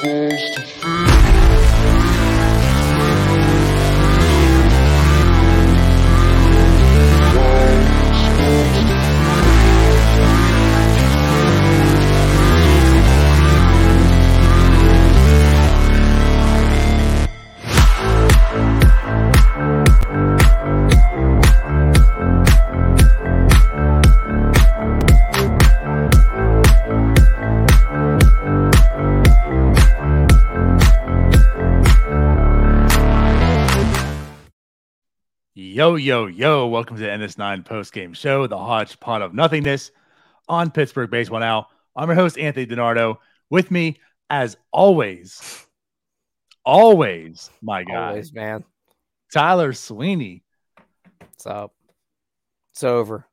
supposed to feel Yo, yo, yo. Welcome to the NS9 post game show, the hodgepodge of nothingness on Pittsburgh Baseball Now. I'm your host, Anthony DiNardo. With me, as always, always, my guy, Always, man. Tyler Sweeney. What's up? It's over.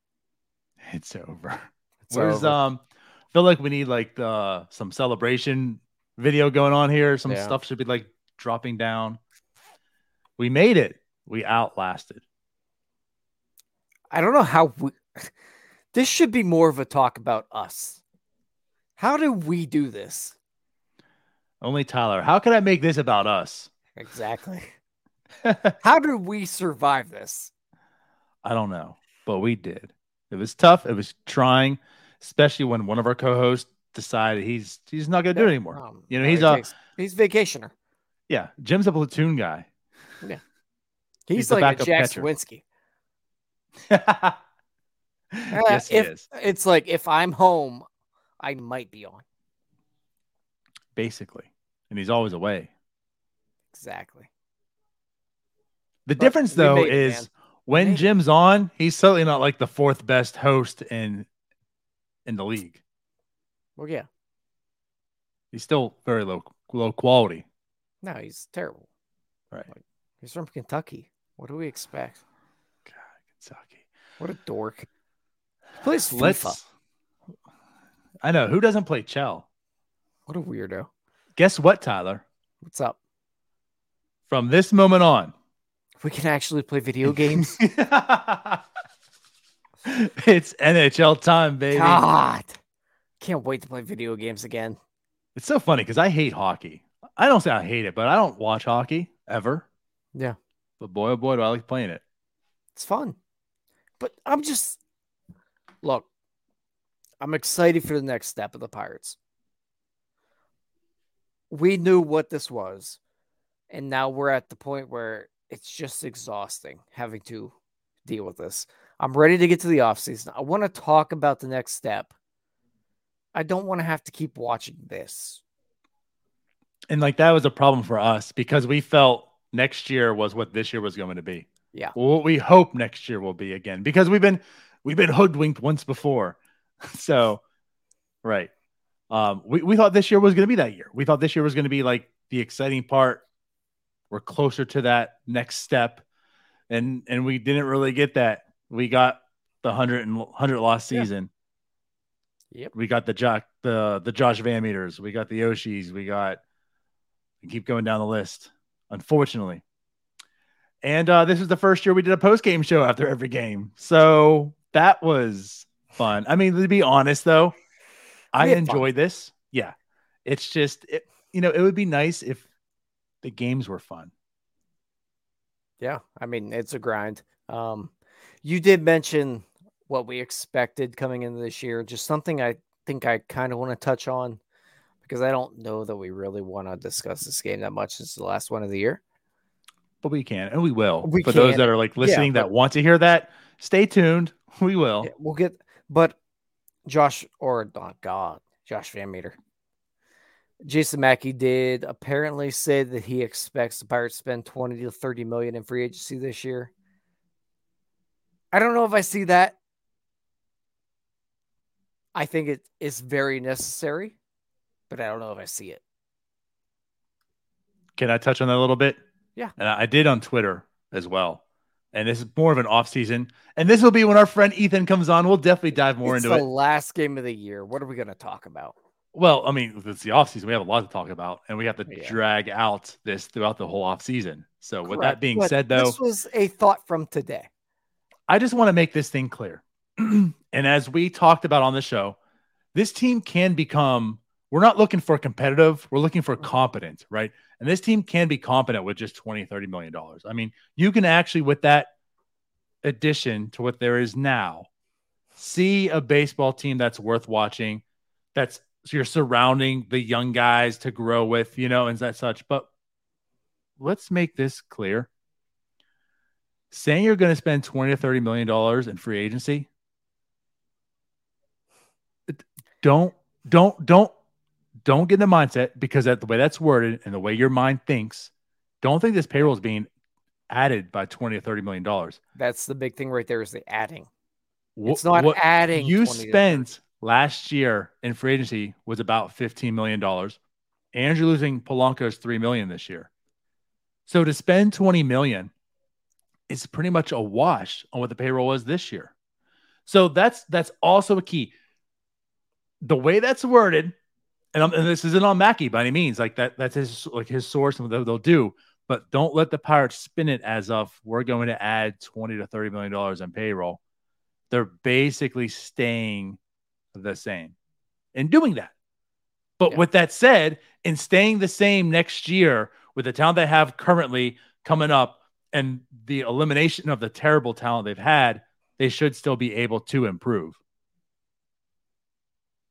It's over. It's Where's over. um feel like we need like the some celebration video going on here. Some Yeah. stuff should be like dropping down. We made it. We outlasted. I don't know how we. This should be more of a talk about us. How do we do this? Only Tyler. How can I make this about us? Exactly. How did we survive this? I don't know, but we did. It was tough. It was trying, especially when one of our co-hosts decided he's he's not going to do it anymore. Um, You know, he's he a takes- he's vacationer. yeah. Jim's a platoon guy. He's, He's like a Jack catcher. Suwinski. yes, he if, is. It's like if I'm home, I might be on. Basically, and he's always away. Exactly. The But difference, though, made it, is man. when it. Jim's on, he's certainly not like the fourth best host in in the league. Well, yeah. He's still very low low quality. No, he's terrible. Right. Like, he's from Kentucky. What do we expect? What a dork. He plays FIFA. Let's. I know who doesn't play Chell. What a weirdo. Guess what, Tyler? What's up? From this moment on, We can actually play video games. it's NHL time, baby. God. Can't wait to play video games again. It's so funny because I hate hockey. I don't say I hate it, but I don't watch hockey ever. Yeah. But boy, oh boy, do I like playing it. It's fun. But I'm just look, I'm excited for the next step of the Pirates. We knew what this was, and now we're at the point where it's just exhausting having to deal with this. I'm ready to get to the offseason. I want to talk about the next step. I don't want to have to keep watching this. And like that was a problem for us because we felt next year was what this year was going to be. Yeah. What we hope next year will be again because we've been we've been hoodwinked once before. so, right. Um, we, we thought this year was going to be that year. We thought this year was going to be like the exciting part. We're closer to that next step, and and we didn't really get that. We got the hundred and hundred loss Yeah. season. Yep. We got the Jock the the Josh VanMeters. We got the Yoshis. We got and keep going down the list. Unfortunately. And uh, this was the first year we did a post game show after every game. So that was fun. I mean, to be honest, though, I fun. enjoyed this. Yeah. It's just, it, you know, it would be nice if the games were fun. Yeah, I mean it's a grind. Um, you did mention what we expected coming into this year, just something I think I kind of want to touch on because I don't know that we really want to discuss this game that much. Is the last one of the year. But we can and we will. We For those that are like listening that but- want to hear that, stay tuned. We will. Yeah, we'll get, but Josh or oh God, Josh VanMeter. Jason Mackey did apparently say that he expects the Pirates to spend 20 to 30 million in free agency this year. I don't know if I see that. I think it is very necessary, but I don't know if I see it. Can I touch on that a little bit? Yeah. And I did on Twitter as well. And this is more of an off season. And this will be when our friend Ethan comes on. We'll definitely dive more it's into the it. last game of the year. What are we going to talk about? Well, I mean, it's the off season. We have a lot to talk about, and we have to Yeah. drag out this throughout the whole off season. So, with that being But said, though, this was a thought from today. I just want to make this thing clear. and as we talked about on the show, this team can become we're not looking for competitive, we're looking for mm-hmm. competent, right? And this team can be competent with just 20, 30 million dollars. I mean, you can actually with that addition to what there is now, see a baseball team that's worth watching, that's so you're surrounding the young guys to grow with, you know, and that such. But let's make this clear. Saying you're going to spend 20 to 30 million dollars in free agency, don't don't don't don't get in the mindset because that the way that's worded and the way your mind thinks, don't think this payroll is being added by 20 to 30 million dollars. That's the big thing right there is the adding. It's not what adding. You spent last year in free agency was about 15 million dollars. And you're losing Polanco's 3 million this year. So to spend 20 million is pretty much a wash on what the payroll was this year. So that's that's also a key. The way that's worded, and, and, this isn't on Mackey by any means. Like that, that's his like his source and what they'll do. But don't let the Pirates spin it as of we're going to add twenty to thirty million dollars in payroll. They're basically staying the same in doing that. But yeah. with that said, in staying the same next year with the talent they have currently coming up and the elimination of the terrible talent they've had, they should still be able to improve.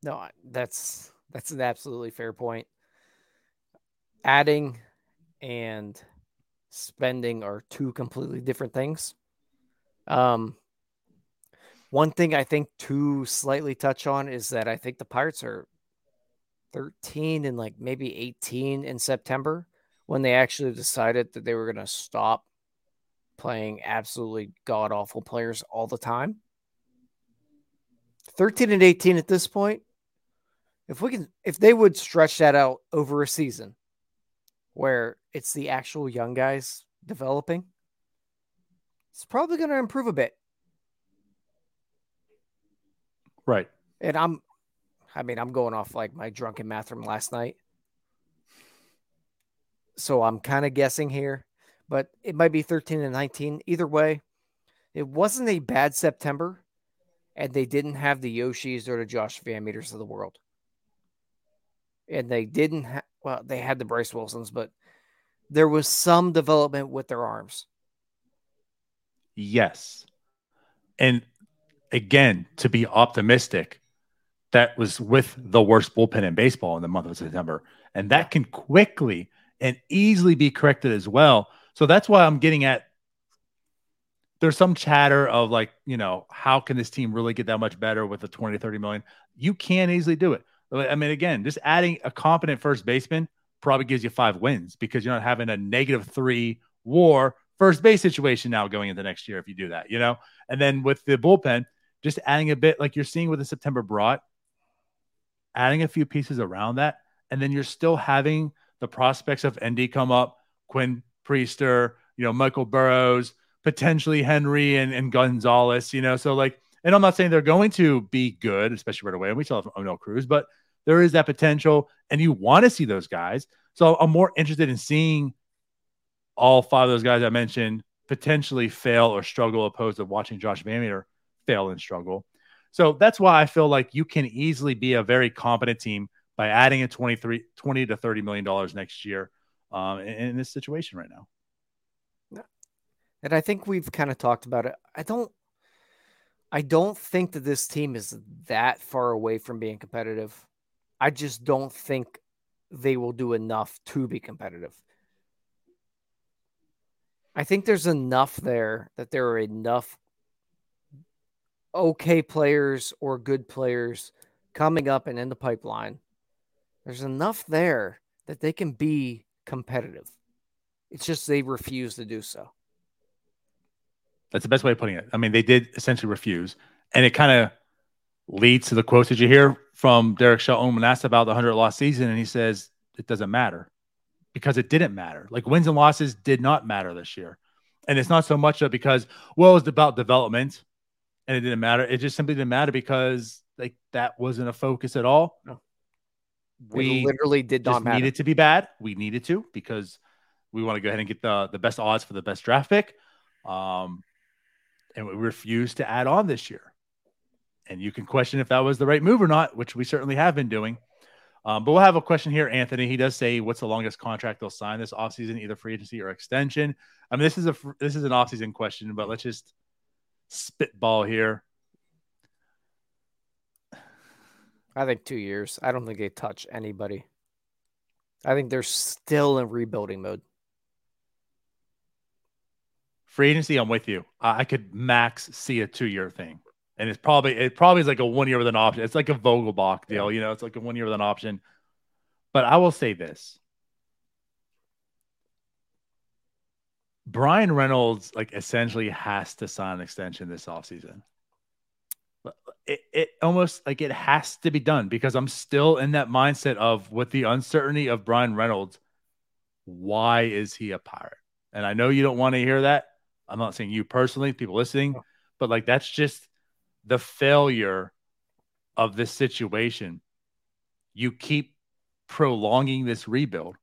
No, that's that's an absolutely fair point. Adding and spending are two completely different things. Um, one thing I think to slightly touch on is that I think the Pirates are 13 and like maybe 18 in September when they actually decided that they were going to stop playing absolutely god awful players all the time. 13 and 18 at this point if we can if they would stretch that out over a season where it's the actual young guys developing it's probably going to improve a bit. Right. And i'm i mean i'm going off like my drunken math from last night. So i'm kind of guessing here but it might be 13 and 19 either way it wasn't a bad september and they didn't have the yoshis or the josh VanMeters of the world and they didn't have well, they had the Bryce Wilsons, but there was some development with their arms. Yes. And again, to be optimistic, that was with the worst bullpen in baseball in the month of September. And that can quickly and easily be corrected as well. So that's why I'm getting at there's some chatter of like, you know, how can this team really get that much better with the 20, 30 million? You can easily do it. I mean, again, just adding a competent first baseman probably gives you five wins because you're not having a negative three war first base situation now going into next year if you do that, you know? And then with the bullpen, just adding a bit like you're seeing with the September brought, adding a few pieces around that, and then you're still having the prospects of Endy come up, Quinn Priester, you know, Michael Burrows, potentially Henry and, and Gonzales, you know. So like, and I'm not saying they're going to be good, especially right away. And we still have Oneil Cruz, but there is that potential, and you want to see those guys. So I'm more interested in seeing all five of those guys I mentioned potentially fail or struggle, opposed to watching Josh VanMeter fail and struggle. So that's why I feel like you can easily be a very competent team by adding a 23, 20 to 30 million dollars next year um, in, in this situation right now. And I think we've kind of talked about it. I don't I don't think that this team is that far away from being competitive. I just don't think they will do enough to be competitive. I think there's enough there that there are enough okay players or good players coming up and in the pipeline. There's enough there that they can be competitive. It's just they refuse to do so. That's the best way of putting it. I mean, they did essentially refuse, and it kind of leads to the quotes that you hear from Derek Shelton when asked about the 100 loss season, and he says it doesn't matter because it didn't matter. Like wins and losses did not matter this year. And it's not so much that because, well, it's about development and it didn't matter. It just simply didn't matter because like that wasn't a focus at all. No. We it literally did not matter. needed to be bad. We needed to because we want to go ahead and get the, the best odds for the best draft pick. Um, and we refused to add on this year and you can question if that was the right move or not, which we certainly have been doing. Um, but we'll have a question here, Anthony. He does say, "What's the longest contract they'll sign this offseason, either free agency or extension?" I mean, this is a this is an offseason question, but let's just spitball here. I think two years. I don't think they touch anybody. I think they're still in rebuilding mode. Free agency, I'm with you. I could max see a two year thing, and it's probably it probably is like a one year with an option. It's like a Vogelbach deal, you know. It's like a one year with an option. But I will say this: Bryan Reynolds, like, essentially has to sign an extension this offseason. It, it almost like it has to be done because I'm still in that mindset of with the uncertainty of Bryan Reynolds, why is he a pirate? And I know you don't want to hear that. I'm not saying you personally, people listening, but like that's just the failure of this situation. You keep prolonging this rebuild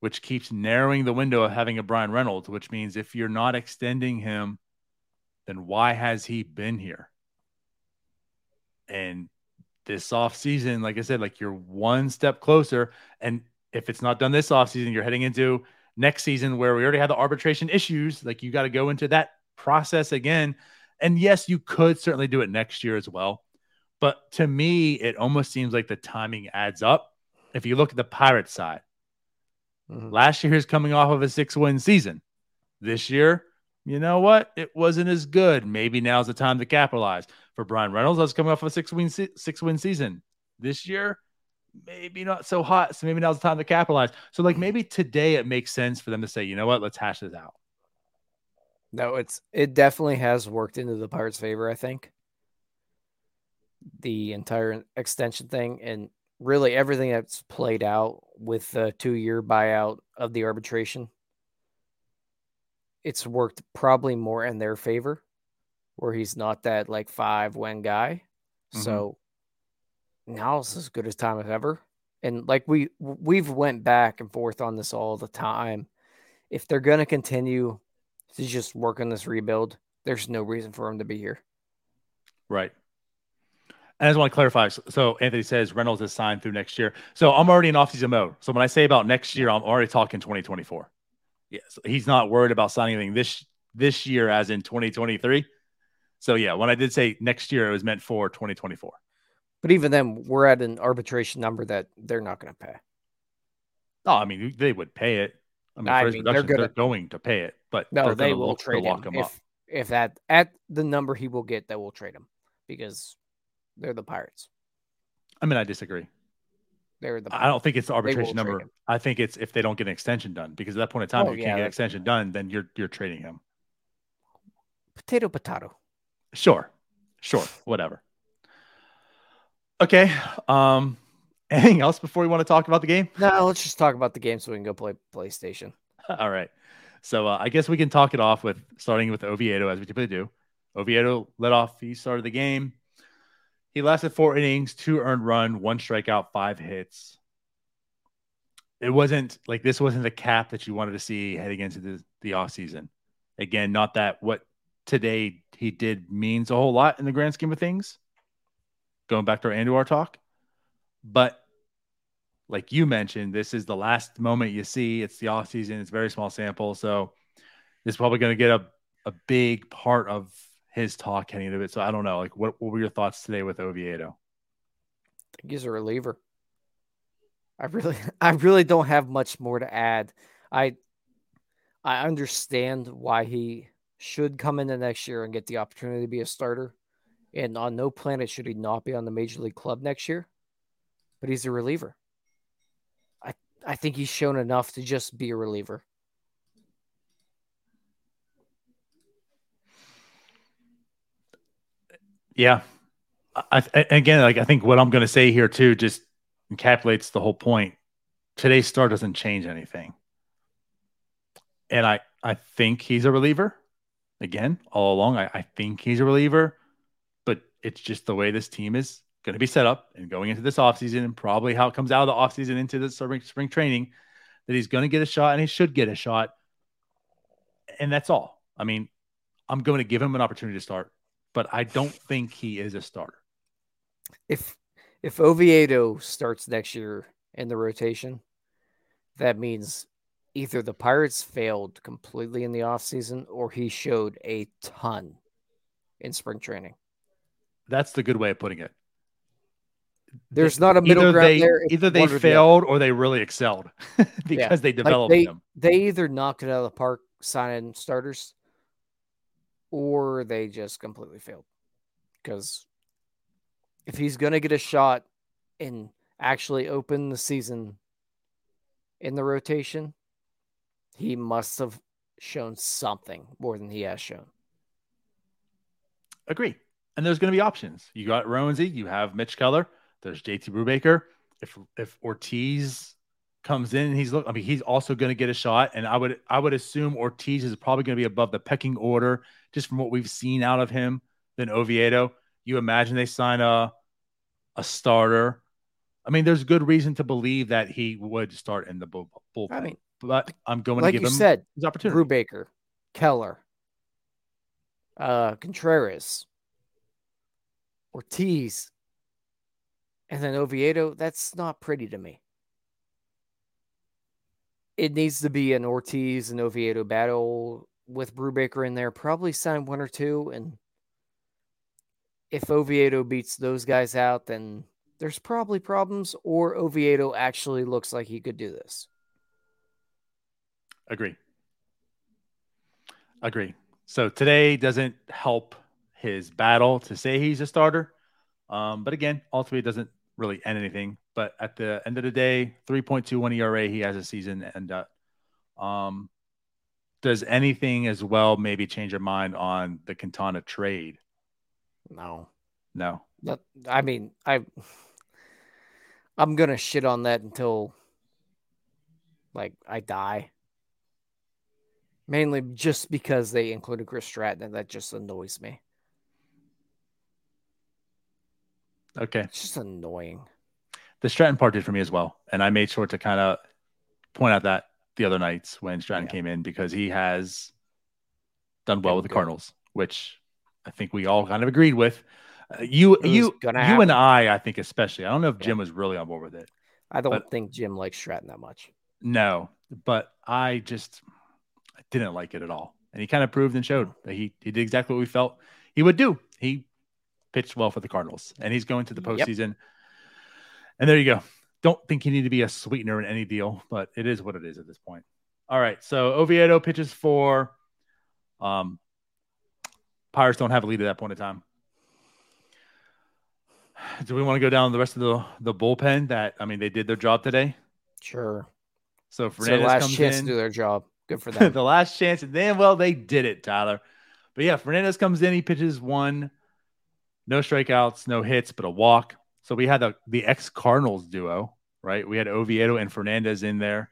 which keeps narrowing the window of having a Bryan Reynolds, which means if you're not extending him, then why has he been here? And this off season, like I said, like you're one step closer. And if it's not done this off season, you're heading into next season where we already had the arbitration issues. Like you got to go into that process again. And yes, you could certainly do it next year as well. But to me, it almost seems like the timing adds up. If you look at the Pirates side, Mm-hmm. Last year, he's coming off of a six win season. This year, you know what? It wasn't as good. Maybe now's the time to capitalize. For Bryan Reynolds, I was coming off of a six win six win season. This year, maybe not so hot. So maybe now's the time to capitalize. So like maybe today it makes sense for them to say, you know what? Let's hash this out. No, it's it definitely has worked into the Pirates' favor. I think the entire extension thing, and really everything that's played out with the two year buyout of the arbitration, it's worked probably more in their favor, where he's not that like five win guy. Mm-hmm. So now it's as good as time as ever. And like we we've went back and forth on this all the time. If they're gonna continue to just work on this rebuild, there's no reason for him to be here. Right. And I just want to clarify. So Anthony says Reynolds is signed through next year. So I'm already in offseason mode. So when I say about next year, I'm already talking 2024. Yes, he's not worried about signing anything this this year, as in 2023. So yeah, when I did say next year, it was meant for 2024. But even then, we're at an arbitration number that they're not going to pay. Oh, I mean, they would pay it. I mean, I mean they're, gonna, they're, going to pay it, but no, they will trade him, him if, if that at the number he will get, that will trade him because they're the Pirates. I mean, I disagree. They're the. I don't think it's the arbitration number. I think it's if they don't get an extension done because at that point in time, oh, if you yeah, can't get an extension done, then you're you're trading him. Potato, potato. Sure, sure, whatever. Okay. Um, anything else before we want to talk about the game? No, let's just talk about the game so we can go play PlayStation. All right. So uh, I guess we can talk it off with starting with Oviedo as we typically do. Oviedo led off. He started the game. He lasted four innings, two earned run, one strikeout, five hits. It wasn't like this wasn't the cap that you wanted to see heading into the, the off season. Again, not that what today he did means a whole lot in the grand scheme of things. Going back to our Andujar talk. But like you mentioned, this is the last moment you see. It's the off season. It's very small sample. So this is probably going to get a, a big part of his talk heading into it. So I don't know. Like, what, what were your thoughts today with Oviedo? I think he's a reliever. I really, I really don't have much more to add. I, I understand why he should come in the next year and get the opportunity to be a starter. And on no planet should he not be on the major league club next year. But he's a reliever. I, think he's shown enough to just be a reliever. Yeah. I, again, like I think what I'm going to say here too just encapsulates the whole point. Today's start doesn't change anything, and I I think he's a reliever. Again, all along, I, I think he's a reliever, but it's just the way this team is going to be set up and going into this offseason and probably how it comes out of the offseason into the spring, spring training that he's going to get a shot and he should get a shot. And that's all. I mean, I'm going to give him an opportunity to start but I don't think he is a starter. If if Oviedo starts next year in the rotation, that means either the Pirates failed completely in the offseason or he showed a ton in spring training. That's the good way of putting it. There's not a middle either ground they, there. Either they failed or they really excelled because yeah. they developed like they, them. They either knocked it out of the park signing starters or they just completely failed. Because if he's going to get a shot and actually open the season in the rotation, he must have shown something more than he has shown. Agree. And there's going to be options. You got Roansy, you have Mitch Keller, there's JT Brubaker. If if Ortiz comes in and he's look, I mean, he's also going to get a shot. And I would I would assume Ortiz is probably going to be above the pecking order just from what we've seen out of him than Oviedo. You imagine they sign a a starter. I mean, there's good reason to believe that he would start in the bullpen. I mean, but I'm going like to give you him said, his opportunity. Brubaker, Keller, uh, Contreras, Ortiz, and then Oviedo. That's not pretty to me. It needs to be an Ortiz and Oviedo battle with Brubaker in there. Probably sign one or two, and if Oviedo beats those guys out, then there's probably problems. Or Oviedo actually looks like he could do this. Agree. Agree. So today doesn't help his battle to say he's a starter. Um, but again, ultimately, doesn't really end anything. But at the end of the day, 3.21 ERA, he has a season and uh, um, does anything as well maybe change your mind on the Quintana trade? No. No. I mean, I I'm gonna shit on that until like I die mainly just because they included Chris Stratton, and that just annoys me. Okay, it's just annoying. The Stratton part did for me as well, and I made sure to kind of point out that the other nights when Stratton yeah. came in because he has done well with the good. Cardinals, which I think we all kind of agreed with. Uh, you, you, you, happen. and I, I think especially. I don't know if Jim was really on board with it. I don't think Jim likes Stratton that much. No, but I just didn't like it at all. And he kind of proved and showed that he, he did exactly what we felt he would do. He pitched well for the Cardinals, and he's going to the postseason. Yep. And there you go. Don't think you need to be a sweetener in any deal, but it is what it is at this point. All right. So Oviedo pitches for um Pirates don't have a lead at that point in time. Do we want to go down the rest of the the bullpen? That I mean, they did their job today. Sure. So Fernandez last comes chance in. to do their job. Good for them. the last chance, and then well, they did it, Tyler. But yeah, Fernandez comes in. He pitches one, no strikeouts, no hits, but a walk. So we had the the ex Cardinals duo, right? We had Oviedo and Fernandez in there.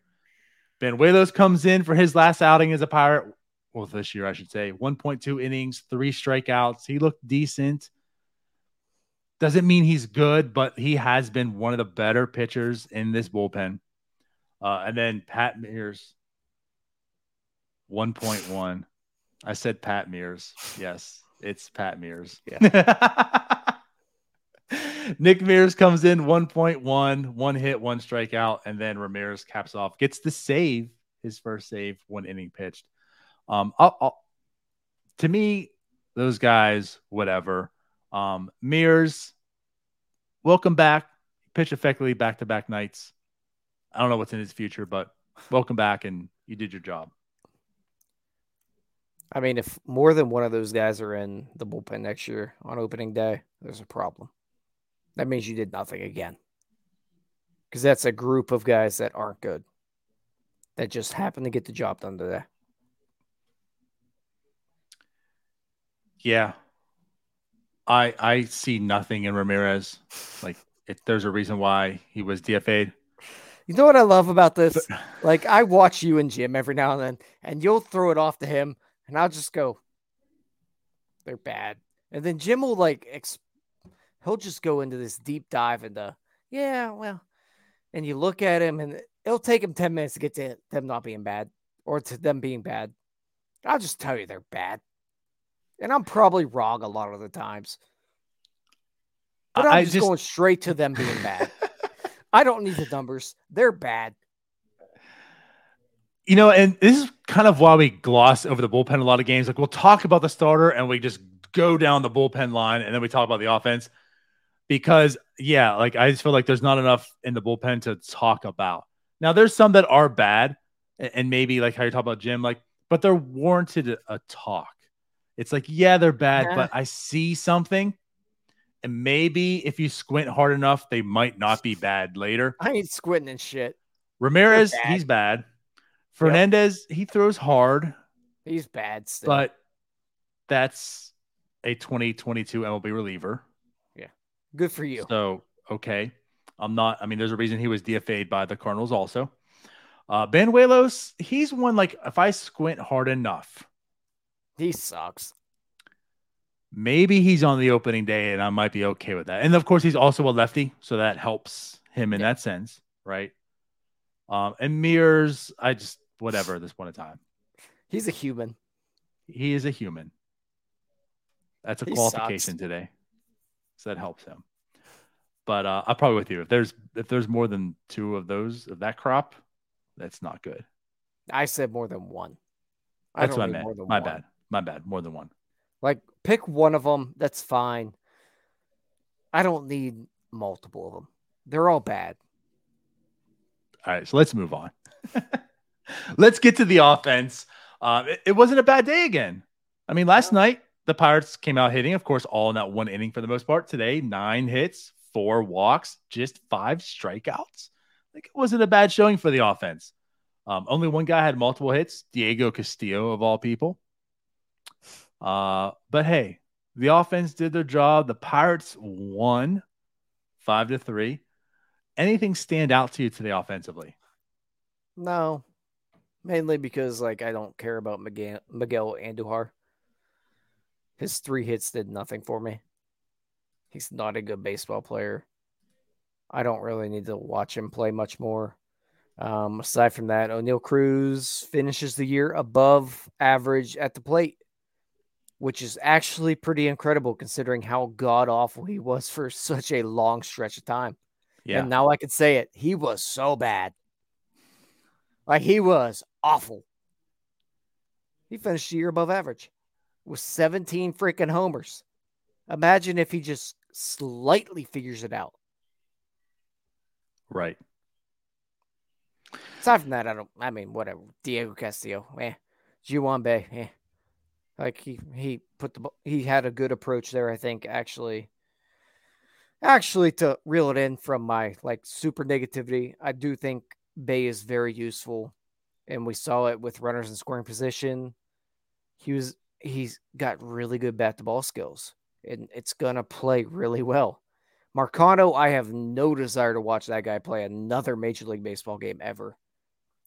Ben Banuelos comes in for his last outing as a Pirate. Well, this year, I should say. 1.2 innings, three strikeouts. He looked decent. Doesn't mean he's good, but he has been one of the better pitchers in this bullpen. Uh, and then Pat Mears 1.1. I said Pat Mears. Yes, it's Pat Mears. Yeah. Nick Mears comes in 1.1, one hit, one strikeout, and then Ramirez caps off, gets the save, his first save, one inning pitched. Um, I'll, I'll, to me, those guys, whatever. Um, Mears, welcome back. Pitch effectively back to back nights. I don't know what's in his future, but welcome back, and you did your job. I mean, if more than one of those guys are in the bullpen next year on opening day, there's a problem. That means you did nothing again. Because that's a group of guys that aren't good, that just happen to get the job done today. Yeah. I I see nothing in Ramirez. Like if there's a reason why he was DFA'd. You know what I love about this? like I watch you and Jim every now and then, and you'll throw it off to him and I'll just go, they're bad. And then Jim will like, exp- he'll just go into this deep dive into, yeah, well, and you look at him and it'll take him 10 minutes to get to them not being bad or to them being bad. I'll just tell you they're bad. And I'm probably wrong a lot of the times. But I'm just, just, going straight to them being bad. I don't need the numbers. They're bad. You know, and this is kind of why we gloss over the bullpen a lot of games. Like we'll talk about the starter and we just go down the bullpen line and then we talk about the offense. Because yeah, like I just feel like there's not enough in the bullpen to talk about. Now there's some that are bad, and maybe like how you talk about Jim, like, but they're warranted a talk. It's like, yeah, they're bad, yeah. but I see something. And maybe if you squint hard enough, they might not be bad later. I ain't squinting and shit. Ramirez, bad. he's bad. Fernandez, yep. he throws hard. He's bad still. But that's a 2022 MLB reliever. Yeah. Good for you. So, okay. I'm not, I mean, there's a reason he was DFA'd by the Cardinals also. Uh, he's one like if I squint hard enough, he sucks. Maybe he's on the opening day, and I might be okay with that. And of course, he's also a lefty, so that helps him in yeah. that sense, right? Um, and Mears, I just whatever at this point in time. He's a human. He is a human. That's a he qualification sucks. today, so that helps him. But uh, I'm probably with you. If there's if there's more than two of those of that crop, that's not good. I said more than one. That's what I meant. My one. bad. My bad. More than one. Like pick one of them. That's fine. I don't need multiple of them. They're all bad. All right, so let's move on. let's get to the offense. Uh, it, it, wasn't a bad day again. I mean, last night the Pirates came out hitting, of course, all in that one inning for the most part. Today, nine hits, four walks, just five strikeouts. Like it wasn't a bad showing for the offense. Um, only one guy had multiple hits, Diego Castillo of all people. Uh, but hey, the offense did their job. The Pirates won five to three. Anything stand out to you today offensively? No, mainly because like I don't care about Miguel, Miguel Andujar. His three hits did nothing for me. He's not a good baseball player. I don't really need to watch him play much more. Um, aside from that, Oneil Cruz finishes the year above average at the plate, which is actually pretty incredible considering how god awful he was for such a long stretch of time. Yeah. And now I can say it. He was so bad. Like he was awful. He finished the year above average with 17 freaking homers. Imagine if he just slightly figures it out. Right. Aside from that, I don't. I mean, whatever. Diego Castillo, eh. Ji-hwan Bae, eh. Like he he put the he had a good approach there. I think actually. Actually, to reel it in from my like super negativity, I do think Bae is very useful, and we saw it with runners in scoring position. He was he's got really good bat to ball skills, and it's gonna play really well. Marcano, I have no desire to watch that guy play another Major League Baseball game ever.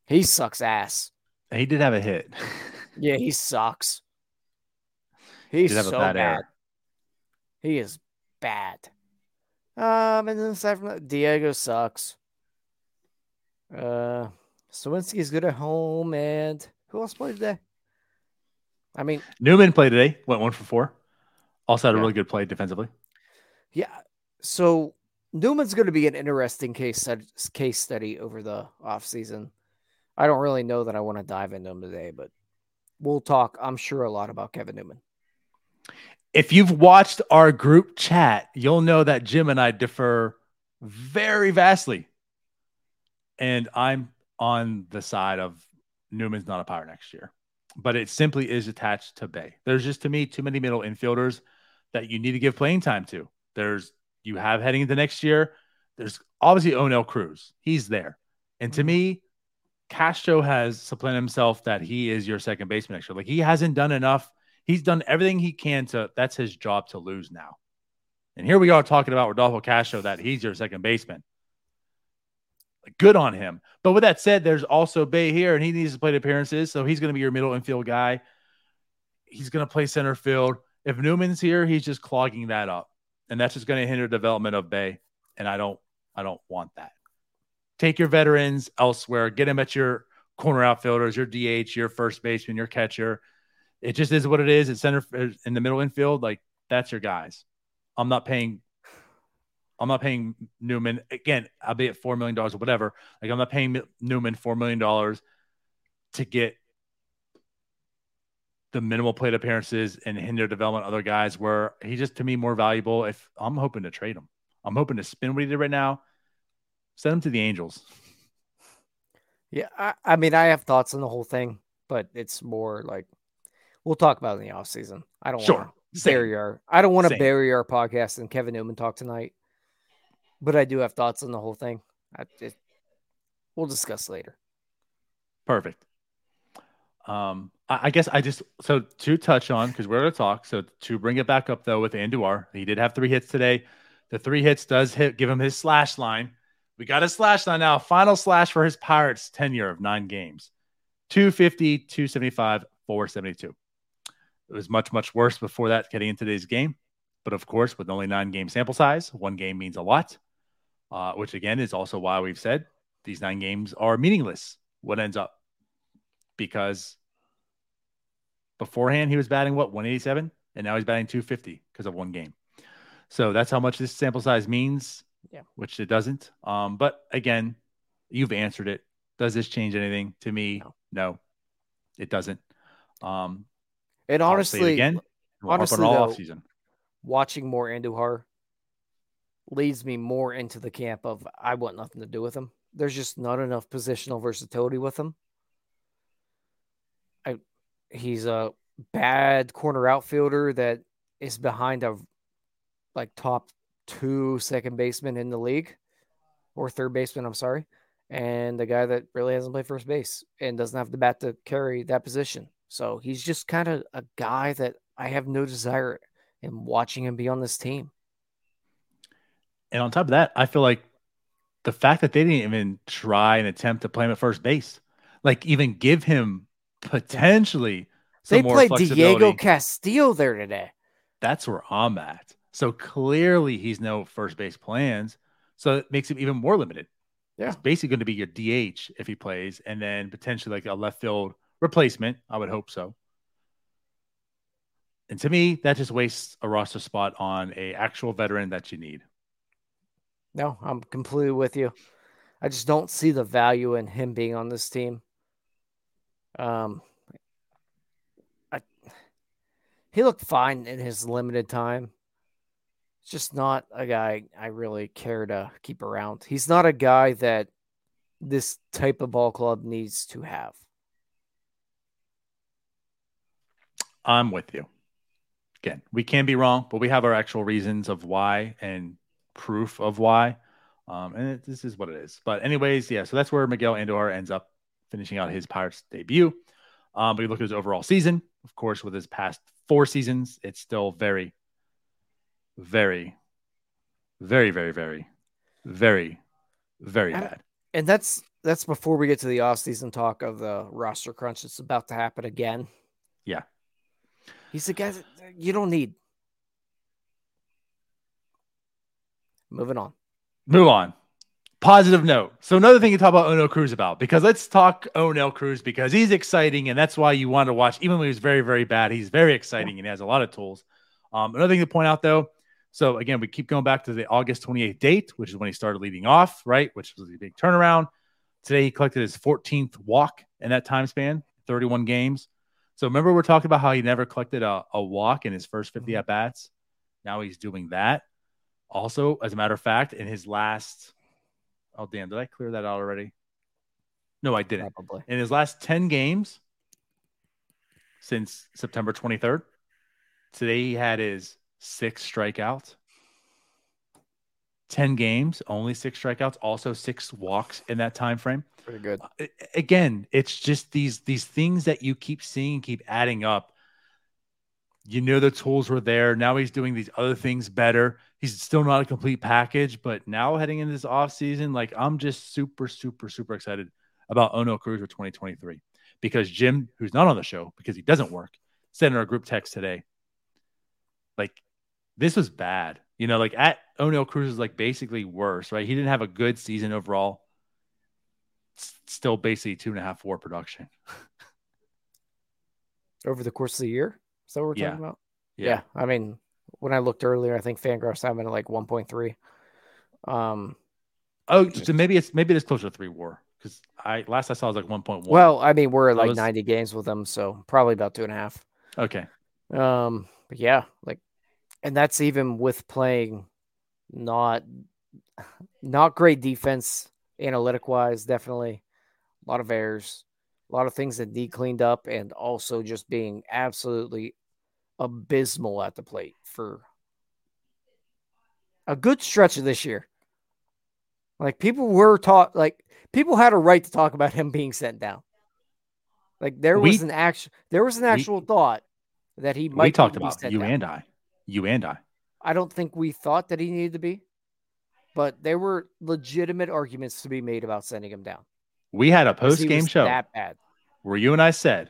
He sucks ass. He did have a hit. yeah, he sucks. He's so bad. bad. He is bad. Um, and then aside from that, Diego sucks. Uh, Suwinski is good at home, and who else played today? I mean, Newman played today. Went one for four. Also had a yeah. really good play defensively. Yeah, so Newman's going to be an interesting case case study over the offseason. I don't really know that I want to dive into him today, but we'll talk, I'm sure, a lot about Kevin Newman. If you've watched our group chat, you'll know that Jim and I differ very vastly. And I'm on the side of Newman's not a power next year, but it simply is attached to Bae. There's just to me too many middle infielders that you need to give playing time to. There's you have heading into next year. There's obviously Oneil Cruz. He's there. And to mm-hmm. me, Castro has supplanted himself that he is your second baseman next year. Like he hasn't done enough. He's done everything he can to that's his job to lose now. And here we are talking about Rodolfo Castro that he's your second baseman. Good on him. But with that said, there's also Bae here, and he needs to play appearances. So he's going to be your middle infield guy. He's going to play center field. If Newman's here, he's just clogging that up and that's just going to hinder development of Bae. And I don't, I don't want that. Take your veterans elsewhere. Get them at your corner outfielders, your DH, your first baseman, your catcher. It just is what it is. It's center in the middle infield. Like that's your guys. I'm not paying I'm not paying Newman again. I'll be at four million dollars or whatever. Like I'm not paying Newman four million dollars to get the minimal plate appearances and hinder development other guys where he's just to me more valuable if I'm hoping to trade him. I'm hoping to spin what he did right now, send him to the Angels. Yeah, I, I mean I have thoughts on the whole thing, but it's more like we'll talk about in the off season. I don't sure. want to bury our I don't want to bury our podcast and Kevin Newman talk tonight. But I do have thoughts on the whole thing. I, it, we'll discuss later. Perfect. Um, I guess I just so to touch on because we're going to talk. So to bring it back up though with Andujar, he did have three hits today. The three hits does hit give him his slash line. We got a slash line now. Final slash for his Pirates tenure of nine games 250, 275, 472. It was much, much worse before that getting into today's game. But of course, with only nine game sample size, one game means a lot, uh, which again is also why we've said these nine games are meaningless. What ends up because beforehand he was batting what 187 and now he's batting 250 because of one game. So that's how much this sample size means. Yeah. Which it doesn't. Um, but again, you've answered it. Does this change anything to me? No, no it doesn't. Um, and honestly, again, we'll honestly, all though, season. watching more Andujar leads me more into the camp of I want nothing to do with him. There's just not enough positional versatility with him he's a bad corner outfielder that is behind a like top two second baseman in the league or third baseman, I'm sorry. And the guy that really hasn't played first base and doesn't have the bat to carry that position. So he's just kind of a guy that I have no desire in watching him be on this team. And on top of that, I feel like the fact that they didn't even try and attempt to play him at first base, like even give him potentially they played Diego Castillo there today. That's where I'm at. So clearly he's no first base plans. So it makes him even more limited. Yeah. It's basically going to be your DH if he plays, and then potentially like a left field replacement. I would hope so. And to me, that just wastes a roster spot on a actual veteran that you need. No, I'm completely with you. I just don't see the value in him being on this team. Um, I, he looked fine in his limited time. It's just not a guy I really care to keep around. He's not a guy that this type of ball club needs to have. I'm with you. Again, we can be wrong, but we have our actual reasons of why and proof of why. Um, and it, this is what it is. But, anyways, yeah, so that's where Miguel Andujar ends up finishing out his Pirates debut. Um, but you look at his overall season, of course, with his past four seasons, it's still very, very, very, very, very, very, very bad. And that's that's before we get to the offseason talk of the roster crunch that's about to happen again. Yeah. He's the guy that you don't need. Moving on. Move on positive note. So another thing to talk about Oneil Cruz about because let's talk Oneil Cruz because he's exciting and that's why you want to watch. Even when he's very very bad, he's very exciting and he has a lot of tools. Um, another thing to point out though. So again, we keep going back to the August 28th date, which is when he started leading off, right? Which was a big turnaround. Today he collected his 14th walk in that time span, 31 games. So remember we're talking about how he never collected a, a walk in his first 50 mm-hmm. at bats. Now he's doing that. Also, as a matter of fact, in his last Oh damn! Did I clear that out already? No, I didn't. Probably. In his last ten games since September 23rd, today he had his six strikeouts. 10 games, only six strikeouts, also six walks in that time frame. Pretty good. Uh, again, it's just these these things that you keep seeing keep adding up. You know the tools were there. Now he's doing these other things better he's still not a complete package, but now heading into this offseason, like I'm just super, super, super excited about Oneil Cruz for 2023 because Jim, who's not on the show because he doesn't work, sent in our group text today. Like this was bad. You know, like at Oneil Cruz is like basically worse, right? He didn't have a good season overall. still basically two and a half four production. Over the course of the year? Is that what we're yeah. talking about? Yeah. yeah. I mean, when I looked earlier, I think Fangraphs him at like 1.3. Um, oh, so maybe it's maybe it's closer to three war because I last I saw was like one point one. Well, I mean, we're at like was... ninety games with them, so probably about two and a half. Okay. Um, but yeah, like, and that's even with playing not not great defense analytic wise. Definitely a lot of errors, a lot of things that need cleaned up, and also just being absolutely abysmal at the plate for a good stretch of this year. Like people were taught, like people had a right to talk about him being sent down. Like there was we, an actual, there was an actual we, thought that he might. We talked about you down. and I, you and I. I don't think we thought that he needed to be, but there were legitimate arguments to be made about sending him down. We had a post game show that bad where you and I said,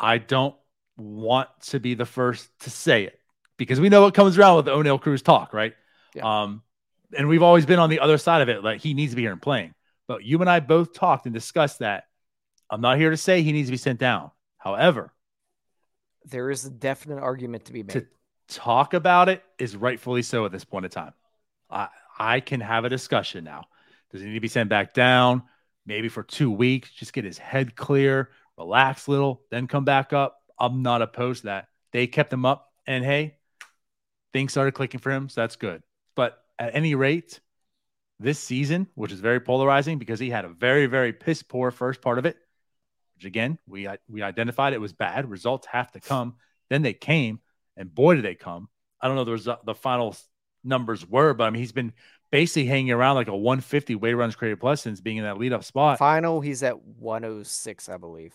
"I don't want to be the first to say it because we know what comes around with the Oneil Cruz talk, right? Yeah. Um, and we've always been on the other side of it. Like he needs to be here and playing. But you and I both talked and discussed that. I'm not here to say he needs to be sent down. However, there is a definite argument to be made. To talk about it is rightfully so at this point in time. I I can have a discussion now. Does he need to be sent back down? Maybe for two weeks, just get his head clear, relax a little, then come back up. I'm not opposed to that. They kept him up, and hey, things started clicking for him, so that's good. But at any rate, this season, which is very polarizing because he had a very, very piss poor first part of it, which again, we we identified it was bad. Results have to come. Then they came, and boy, did they come. I don't know the, result, the final numbers were, but I mean, he's been basically hanging around like a 150 weight runs created plus since being in that leadoff spot. Final, he's at 106, I believe.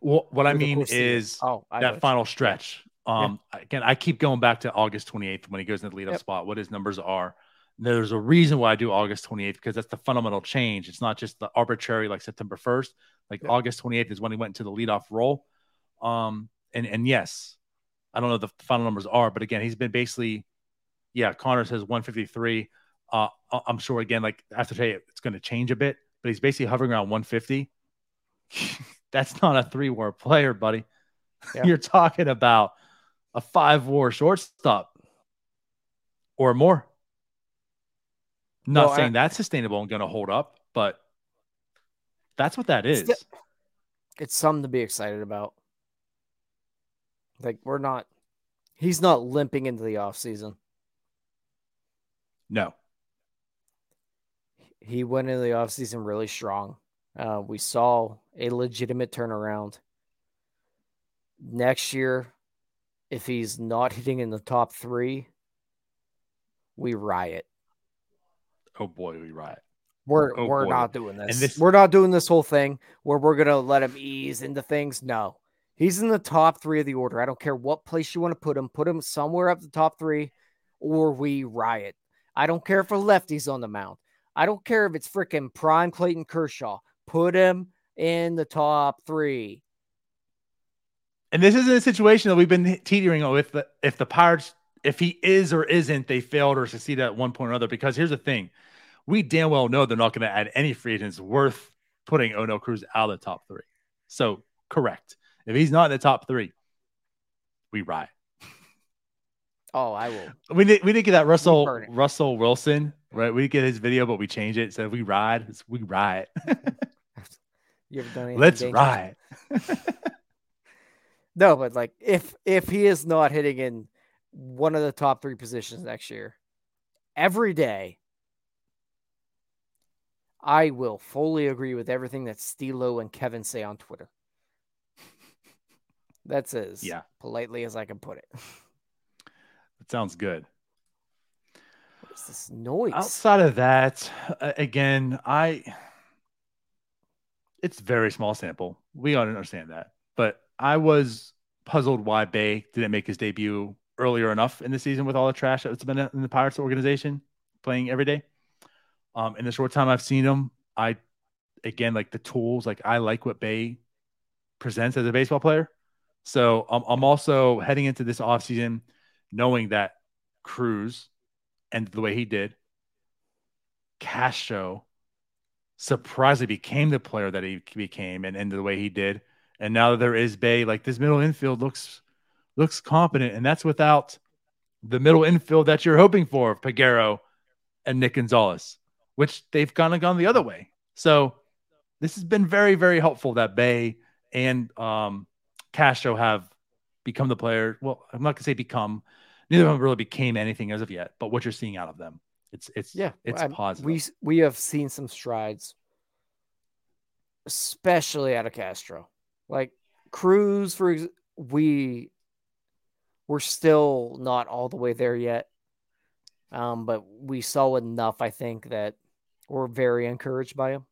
Well, what I mean is oh, I that final stretch. Um, yeah. again, I keep going back to August 28th when he goes in the lead up yep. spot, what his numbers are. There's a reason why I do August 28th because that's the fundamental change. It's not just the arbitrary like September 1st. Like yep. August 28th is when he went into the leadoff role. Um, and and yes, I don't know the final numbers are, but again, he's been basically, yeah. Connor says 153. Uh, I'm sure again, like I have after today, it's going to change a bit, but he's basically hovering around 150. That's not a three WAR player, buddy. Yeah. You're talking about a five WAR shortstop or more. Not well, saying I, that's sustainable and going to hold up, but that's what that is. It's, it's something to be excited about. Like we're not he's not limping into the off season. No. He went into the off season really strong. Uh, we saw a legitimate turnaround. Next year, if he's not hitting in the top three, we riot. Oh boy, we riot. We're oh we're boy. not doing this. this. We're not doing this whole thing where we're gonna let him ease into things. No, he's in the top three of the order. I don't care what place you want to put him. Put him somewhere up the top three, or we riot. I don't care if a lefty's on the mound. I don't care if it's freaking prime Clayton Kershaw. Put him in the top three. And this isn't a situation that we've been teetering on with. The, if the Pirates, if he is or isn't, they failed or succeeded at one point or another. Because here's the thing: we damn well know they're not going to add any free agents worth putting Oneil Cruz out of the top three. So correct. If he's not in the top three, we riot. Oh, I will. We did we did get that Russell Russell Wilson, right? We get his video, but we change it. So we ride. We riot. you ever done anything Let's ride. no, but like if if he is not hitting in one of the top three positions next year, every day I will fully agree with everything that Stilo and Kevin say on Twitter. That's as yeah. politely as I can put it. That sounds good. What is this noise? Outside of that, uh, again, I it's very small sample. We to understand that, but I was puzzled why Bae didn't make his debut earlier enough in the season with all the trash that's been in the Pirates organization playing every day. Um, in the short time I've seen him, I again like the tools. Like I like what Bae presents as a baseball player. So um, I'm also heading into this offseason knowing that Cruz and the way he did, Castro surprisingly became the player that he became and, and the way he did. And now that there is Bae, like this middle infield looks looks competent, and that's without the middle infield that you're hoping for, Peguero and Nick Gonzales, which they've kind of gone the other way. So this has been very, very helpful that Bae and um, Castro have become the player. Well, I'm not gonna say become. Neither of them really became anything as of yet, but what you're seeing out of them, it's it's yeah, it's I- positive. We we have seen some strides, especially out of Castro. Like Cruz, for we we're still not all the way there yet, um, but we saw enough. I think that we're very encouraged by him.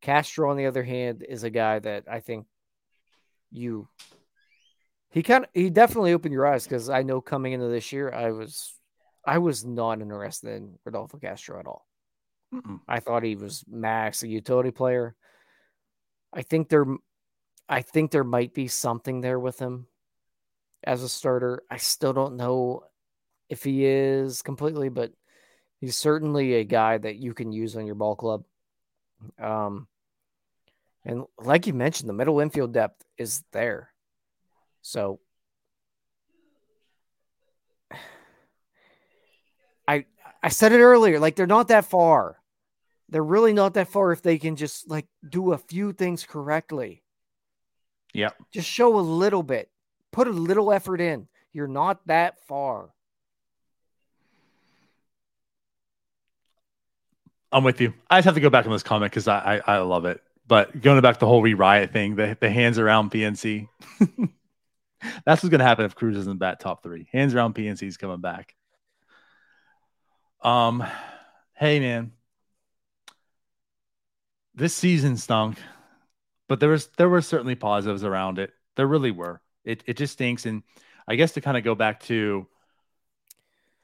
Castro, on the other hand, is a guy that I think you he kind of he definitely opened your eyes because I know coming into this year I was I was not interested in Rodolfo Castro at all. Mm-mm. I thought he was max a utility player. I think there I think there might be something there with him as a starter. I still don't know if he is completely, but he's certainly a guy that you can use on your ball club. Um and like you mentioned, the middle infield depth is there. So I said it earlier, like they're not that far. They're really not that far if they can just like do a few things correctly. Yeah. Just show a little bit. Put a little effort in. You're not that far. I'm with you. I just have to go back on this comment because I, I I love it. But going back to the whole re-riot thing, the, the hands around PNC. That's what's gonna happen if Cruz isn't bat top three. Hands around PNC is coming back. Um, hey man, this season stunk, but there was there were certainly positives around it. There really were. It it just stinks, and I guess to kind of go back to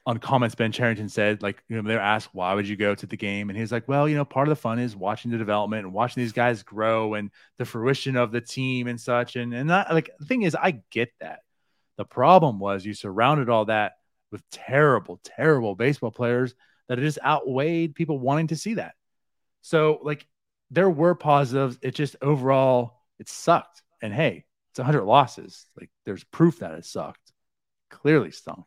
on comments Ben Cherington said, like, you know, they're asked why would you go to the game, and he's like, well, you know, part of the fun is watching the development and watching these guys grow and the fruition of the team and such. And and that, like the thing is, I get that. The problem was you surrounded all that with terrible, terrible baseball players that it just outweighed people wanting to see that. So like there were positives. It just overall it sucked. And hey, it's 100 losses. Like there's proof that it sucked. Clearly stunk.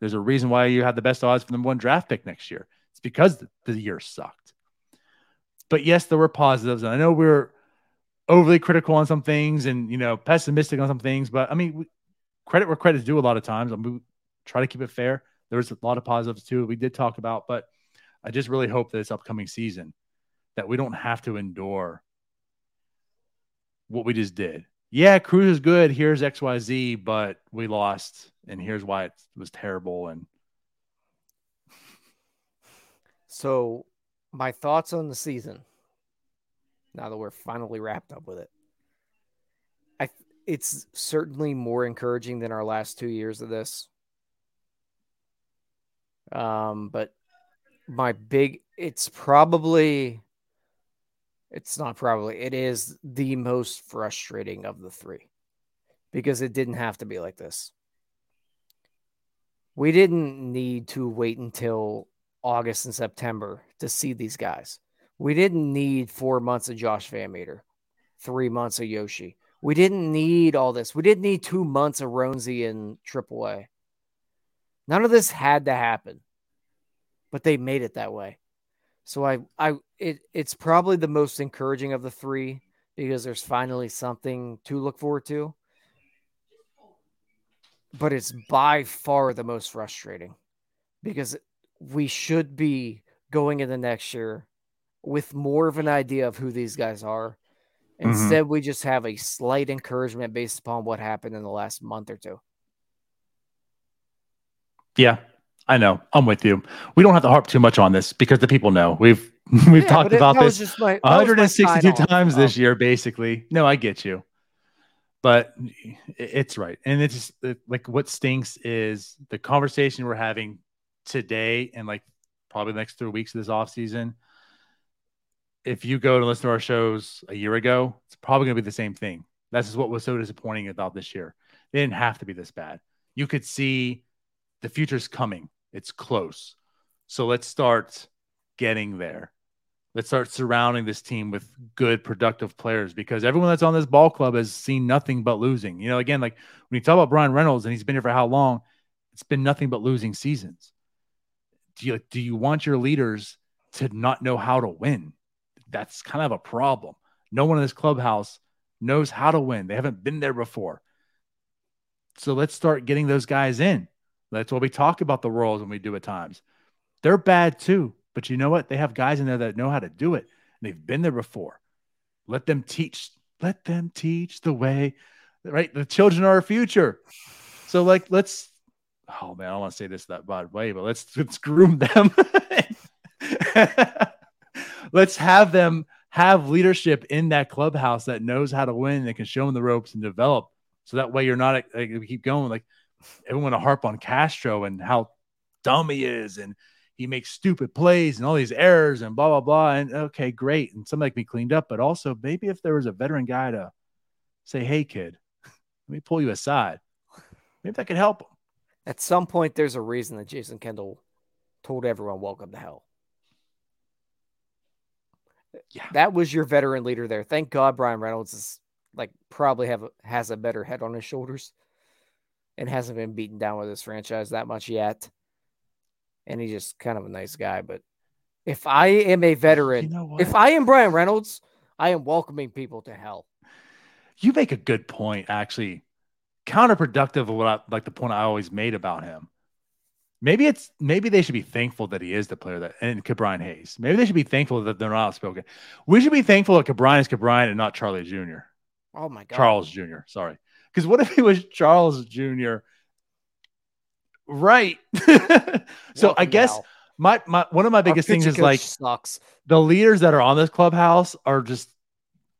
There's a reason why you have the best odds for the number one draft pick next year. It's because the, year sucked. But yes, there were positives, and I know we're overly critical on some things and you know pessimistic on some things. But I mean, we, credit where credit's due. A lot of times, I mean, we try to keep it fair. There was a lot of positives too. We did talk about, but I just really hope that this upcoming season that we don't have to endure what we just did. Yeah, Cruz is good. Here's XYZ, but we lost, and here's why it was terrible. And So, my thoughts on the season. Now that we're finally wrapped up with it, I it's certainly more encouraging than our last two years of this. Um, but my big, it's probably, it's not probably, it is the most frustrating of the three because it didn't have to be like this. We didn't need to wait until August and September to see these guys. We didn't need four months of Josh VanMeter, three months of Yoshi. We didn't need all this. We didn't need two months of Ronzi and AAA. None of this had to happen, but they made it that way. So I, I, it, it's probably the most encouraging of the three because there's finally something to look forward to. But it's by far the most frustrating because we should be going into next year with more of an idea of who these guys are. Mm-hmm. Instead, we just have a slight encouragement based upon what happened in the last month or two. Yeah, I know. I'm with you. We don't have to harp too much on this because the people know. We've we've Yeah, talked it- about this my- that was my 162 sign-off times this oh. year, basically. No, I get you, but it's right, and it's just, it- like what stinks is the conversation we're having today, and like probably the next three weeks of this off season. If you go to listen to our shows a year ago, it's probably going to be the same thing. That's just what was so disappointing about this year. They didn't have to be this bad. You could see the future's coming. It's close. So let's start getting there. Let's start surrounding this team with good, productive players because everyone that's on this ball club has seen nothing but losing. You know, again, like when you talk about Bryan Reynolds and he's been here for how long, it's been nothing but losing seasons. do you do you want your leaders to not know how to win? That's kind of a problem. No one in this clubhouse knows how to win. They haven't been there before. So let's start getting those guys in. That's what we talk about the roles when we do at times. They're bad too, but you know what? They have guys in there that know how to do it. And they've been there before. Let them teach. Let them teach the way. Right? The children are our future. So like let's oh man, I don't want to say this that bad way, but let's let's groom them. let's have them have leadership in that clubhouse that knows how to win and can show them the ropes and develop. So that way you're not like, we keep going like everyone to harp on Castro and how dumb he is and he makes stupid plays and all these errors and blah blah blah. And okay, great. And something like me cleaned up, but also maybe if there was a veteran guy to say, Hey kid, let me pull you aside. Maybe that could help him. At some point, there's a reason that Jason Kendall told everyone, Welcome to hell. Yeah. That was your veteran leader there. Thank God Bryan Reynolds is like probably have has a better head on his shoulders and hasn't been beaten down with this franchise that much yet. And he's just kind of a nice guy. But if I am a veteran, you know if I am Bryan Reynolds, I am welcoming people to hell. You make a good point, actually. Counterproductive of what I like the point I always made about him. Maybe it's maybe they should be thankful that he is the player that and Ke'Bryan Hayes. Maybe they should be thankful that they're not outspoken. We should be thankful that Ke'Bryan is Ke'Bryan and not Charlie Jr. Oh my god. Charles Jr. Sorry. Because what if he was Charles Jr.? Right. so I guess now. my my one of my biggest things is like sucks. the leaders that are on this clubhouse are just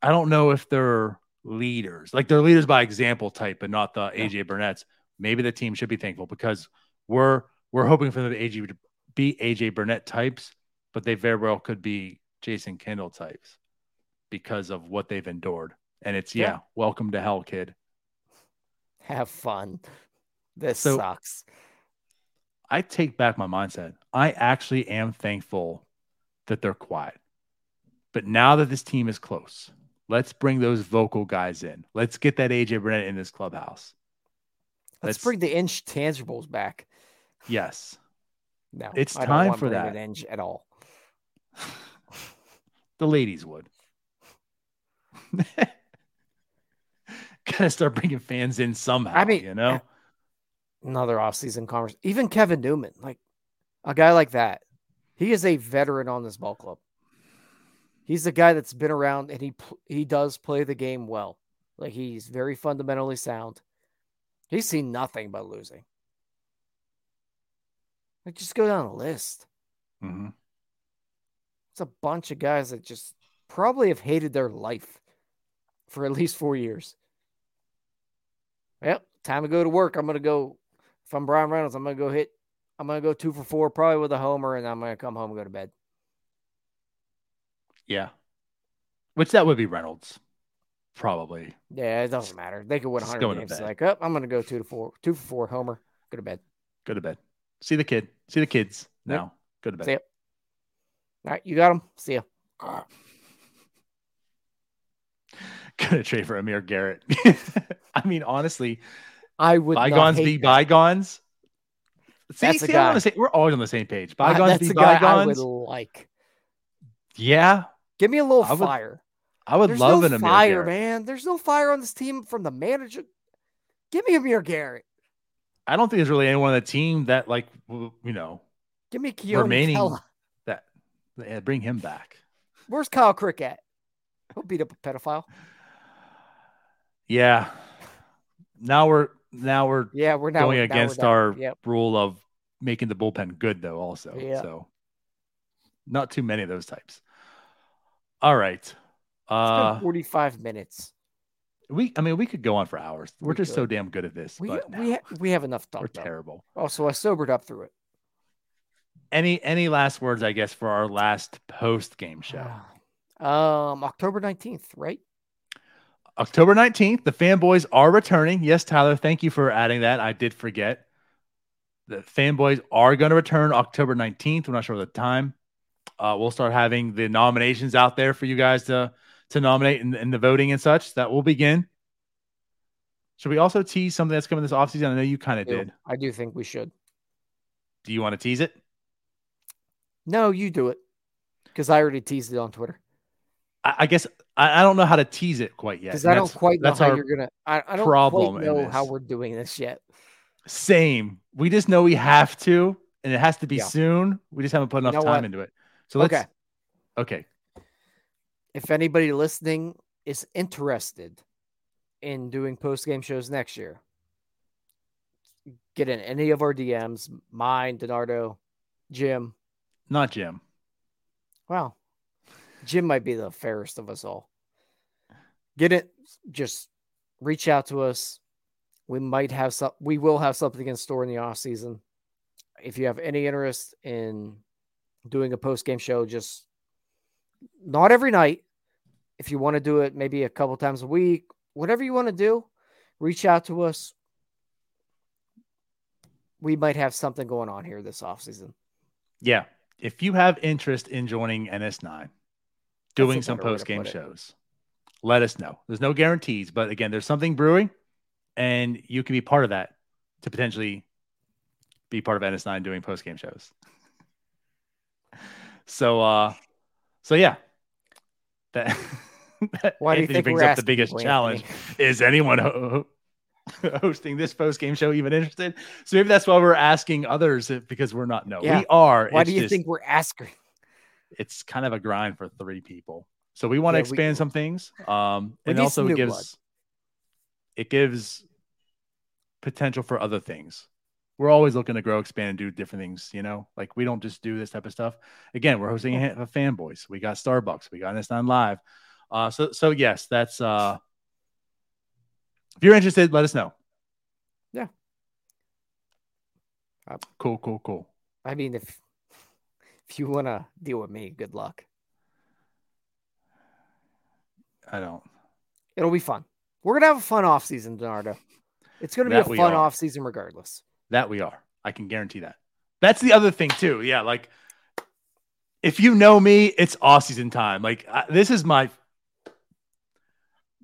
I don't know if they're leaders. Like they're leaders by example type, but not the yeah. AJ Burnett's. Maybe the team should be thankful because we're we're hoping for them to AJ, be AJ Burnett types, but they very well could be Jason Kendall types because of what they've endured. And it's yeah, yeah welcome to hell, kid. Have fun. This so, sucks. I take back my mindset. I actually am thankful that they're quiet. But now that this team is close, let's bring those vocal guys in. Let's get that AJ Burnett in this clubhouse. Let's, let's bring the inch tangibles back. Yes. No, it's time for that. Inch at all. the ladies would. Gotta start bringing fans in somehow. I mean, you know, another offseason conversation. Even Kevin Newman, like a guy like that, he is a veteran on this ball club. He's the guy that's been around and he he does play the game well. Like he's very fundamentally sound. He's seen nothing but losing. Like just go down the list. Mm-hmm. It's a bunch of guys that just probably have hated their life for at least four years. Yep, time to go to work. I'm gonna go. If I'm Bryan Reynolds, I'm gonna go hit. I'm gonna go two for four, probably with a homer, and I'm gonna come home and go to bed. Yeah, which that would be Reynolds, probably. Yeah, it doesn't matter. They could win 100 games. Like, oh, I'm gonna go two to four, two for four, homer, go to bed. Go to bed. See the kid. See the kids now. Yep. Go to bed. See ya. All right, you got them. See ya. Gonna trade for Amir Garrett. I mean, honestly, I would bygones be that. bygones. See, that's see, on the same, we're always on the same page. Bygones uh, be bygones. I would like. Yeah. Give me a little I would, fire. I would There's love no an Amir fire, Garrett. man. There's no fire on this team from the manager. Give me Amir Garrett. I don't think there's really anyone on the team that like you know. Give me Keone remaining Kela. that yeah, bring him back. Where's Kyle Crick at? He'll beat up a pedophile. Yeah. Now we're now we're yeah we're now, going now against our yep. rule of making the bullpen good though also. Yeah. So not too many of those types. All right. Uh 45 minutes. We, I mean, we could go on for hours. We're we just could. so damn good at this. We but we, ha- we have enough talk. We're about. terrible. Also, I sobered up through it. Any any last words, I guess, for our last post game show? Um, October nineteenth, right? October nineteenth. The fanboys are returning. Yes, Tyler. Thank you for adding that. I did forget. The fanboys are going to return October nineteenth. We're not sure the time. Uh, we'll start having the nominations out there for you guys to to nominate and, in the voting and such. That will begin. Should we also tease something that's coming this offseason? I know you kind of did. I do think we should. Do you want to tease it? No, you do it because I already teased it on Twitter. I, I guess I, I, don't know how to tease it quite yet. Because I don't quite know how you're gonna. I, I don't problem know how we're doing this yet. Same. We just know we have to, and it has to be yeah. soon. We just haven't put enough you know time what? into it. So let's. Okay. Okay. If anybody listening is interested in doing post game shows next year, get in any of our DMs, mine, Donardo, Jim. Not Jim. Well, Jim might be the fairest of us all. Get it. Just reach out to us. We might have some. We will have something in store in the off season. If you have any interest in doing a post game show, just not every night. If you want to do it, maybe a couple times a week, whatever you want to do, reach out to us. We might have something going on here this off season. Yeah. If you have interest in joining NS9, doing some post game shows. Let us know. There's no guarantees, but again, there's something brewing, and you can be part of that to potentially be part of NS9 doing post game shows. So, uh, so yeah, that. Why do you think brings up the biggest challenge? Is anyone ho- hosting this post game show even interested? So maybe that's why we're asking others because we're not. No, yeah. we are. Why do you just, think we're asking? it's kind of a grind for three people. So we want to yeah, expand we, some things. Um, and also it gives blood. it gives potential for other things. We're always looking to grow, expand, and do different things. You know, like we don't just do this type of stuff. Again, we're hosting a, a fanboys. We got Starbucks. We got this on live. Uh, so so yes, that's uh. If you're interested, let us know. Yeah. cool, cool, cool. I mean, if if you want to deal with me, good luck. I don't. It'll be fun. We're gonna have a fun off season, Donardo. It's gonna be that a fun off season regardless. That we are. I can guarantee that. That's the other thing too. Yeah, like if you know me, it's off season time. Like I, this is my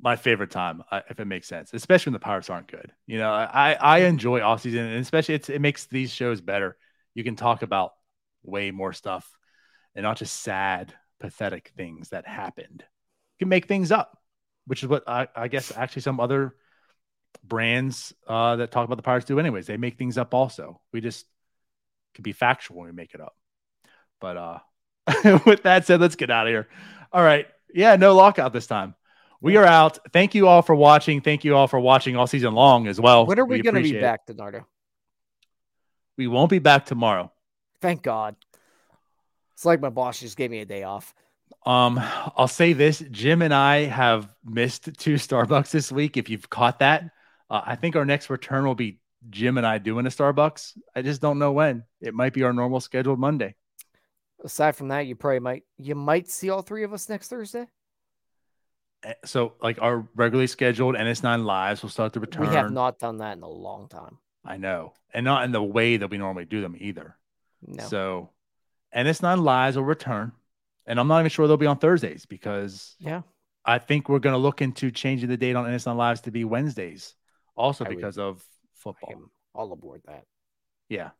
my favorite time, if it makes sense, especially when the Pirates aren't good. You know, I I enjoy off season, and especially it's, it makes these shows better. You can talk about way more stuff and not just sad, pathetic things that happened. Can make things up, which is what I, I guess actually some other brands uh, that talk about the Pirates do, anyways. They make things up also. We just can be factual when we make it up. But uh, with that said, let's get out of here. All right. Yeah, no lockout this time. We are out. Thank you all for watching. Thank you all for watching all season long as well. When are we, we going to be back, Donardo? We won't be back tomorrow. Thank God. It's like my boss just gave me a day off. Um, I'll say this: Jim and I have missed two Starbucks this week. If you've caught that, uh, I think our next return will be Jim and I doing a Starbucks. I just don't know when. It might be our normal scheduled Monday. Aside from that, you probably might you might see all three of us next Thursday. Eh, so, like our regularly scheduled NS9 lives will start to return. We have not done that in a long time. I know, and not in the way that we normally do them either. No. So, NS9 Lives will return, and I'm not even sure they'll be on Thursdays because yeah, I think we're going to look into changing the date on NS9 Lives to be Wednesdays, also I because would, of football. All aboard that. Yeah.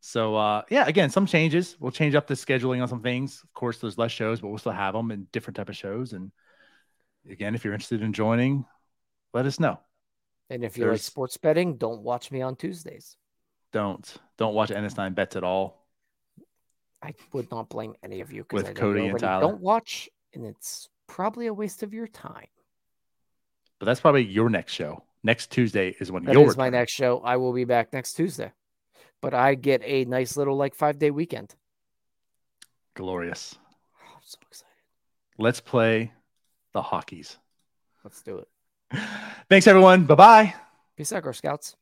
So uh, yeah, again, some changes. We'll change up the scheduling on some things. Of course, there's less shows, but we'll still have them and different type of shows. And again, if you're interested in joining, let us know. And if you like sports betting, don't watch me on Tuesdays. Don't don't watch NS9 bets at all. I would not blame any of you because I Cody and Tyler. don't watch, and it's probably a waste of your time. But that's probably your next show. Next Tuesday is when that your is my next show. I will be back next Tuesday, but I get a nice little like five day weekend. Glorious! Oh, I'm so excited. Let's play the hockeys. Let's do it. Thanks, everyone. Bye bye. Peace out, Girl Scouts.